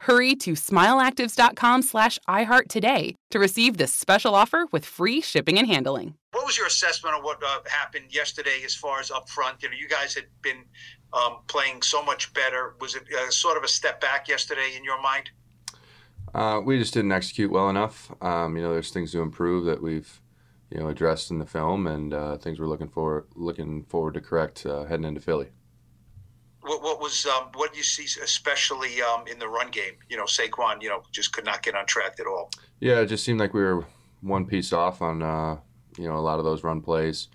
Hurry to smileactives.com slash iHeart today to receive this special offer with free shipping and handling. What was your assessment of what uh, happened yesterday as far as up front? You know, you guys had been um, playing so much better. Was it uh, sort of a step back yesterday in your mind? Uh, we just didn't execute well enough. Um, you know, there's things to improve that we've, you know, addressed in the film, and uh, things we're looking for looking forward to correct uh, heading into Philly. What, what was um, what do you see especially um, in the run game? You know, Saquon, you know, just could not get on track at all. Yeah, it just seemed like we were one piece off on uh, you know a lot of those run plays.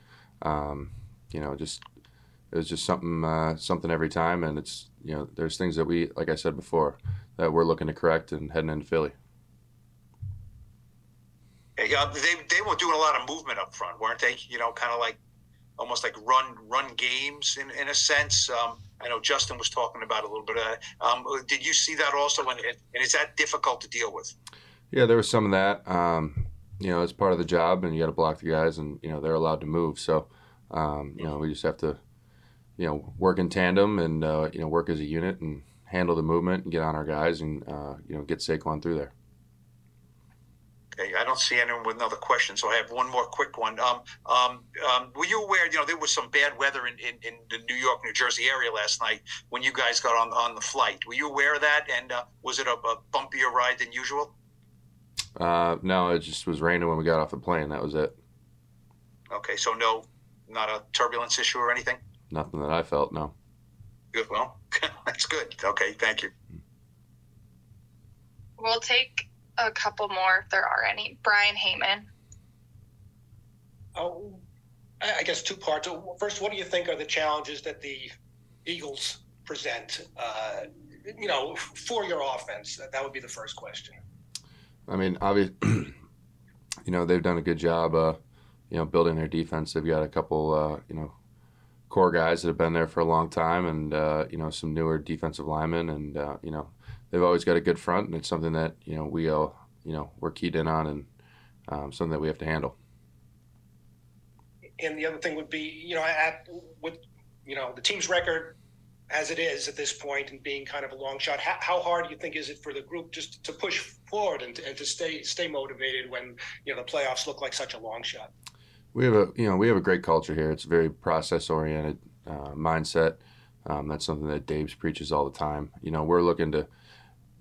Um, you know, just it was just something uh, something every time, and it's you know there's things that we like I said before that we're looking to correct and heading into Philly. Yeah, they they were doing a lot of movement up front, weren't they? You know, kind of like almost like run run games in, in a sense. Um, I know Justin was talking about a little bit that. Um, did you see that also? And, and is that difficult to deal with? Yeah, there was some of that. Um, you know, it's part of the job, and you got to block the guys, and you know they're allowed to move. So, um, you know, we just have to, you know, work in tandem and uh, you know work as a unit and handle the movement and get on our guys and uh, you know get Saquon through there. Okay, I don't see anyone with another question, so I have one more quick one. Um, um, um, were you aware? You know, there was some bad weather in, in, in, the New York, New Jersey area last night when you guys got on on the flight. Were you aware of that? And uh, was it a, a, bumpier ride than usual? Uh, no, it just was raining when we got off the plane. That was it. Okay, so no, not a turbulence issue or anything. Nothing that I felt. No. Good. Well, that's good. Okay, thank you. We'll take a couple more if there are any. Brian Heyman. Oh, I guess two parts. First, what do you think are the challenges that the Eagles present? Uh, you know, for your offense. That would be the first question. I mean, obviously, you know, they've done a good job. Uh, you know, building their defense. They've got a couple, uh, you know, core guys that have been there for a long time, and uh, you know, some newer defensive linemen, and uh, you know, they've always got a good front, and it's something that you know we all you know we're keyed in on, and um, something that we have to handle. And the other thing would be, you know, at with you know the team's record as it is at this point and being kind of a long shot, how, how hard do you think is it for the group just to push forward and to, and to stay stay motivated when you know the playoffs look like such a long shot? We have a you know we have a great culture here. It's a very process oriented uh, mindset. Um, that's something that Dabes preaches all the time. You know, we're looking to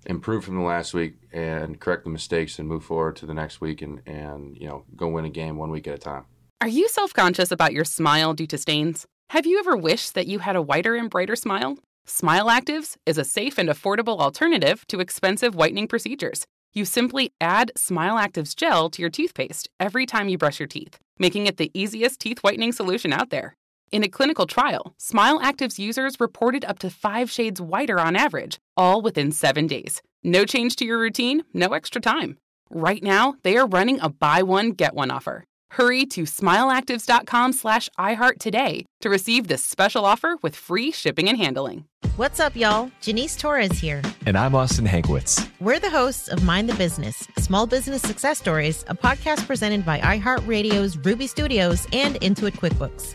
improve from the last week and correct the mistakes and move forward to the next week and, and you know go win a game one week at a time. Are you self-conscious about your smile due to stains? Have you ever wished that you had a whiter and brighter smile? Smile Actives is a safe and affordable alternative to expensive whitening procedures. You simply add Smile Actives gel to your toothpaste every time you brush your teeth, making it the easiest teeth whitening solution out there. In a clinical trial, Smile Actives users reported up to five shades whiter on average, all within seven days. No change to your routine, no extra time. Right now, they are running a buy one, get one offer. Hurry to smileactives.com slash iHeart today to receive this special offer with free shipping and handling. What's up, y'all? Janice Torres here. And I'm Austin Hankwitz. We're the hosts of Mind the Business, Small Business Success Stories, a podcast presented by iHeartRadio's Ruby Studios and Intuit QuickBooks.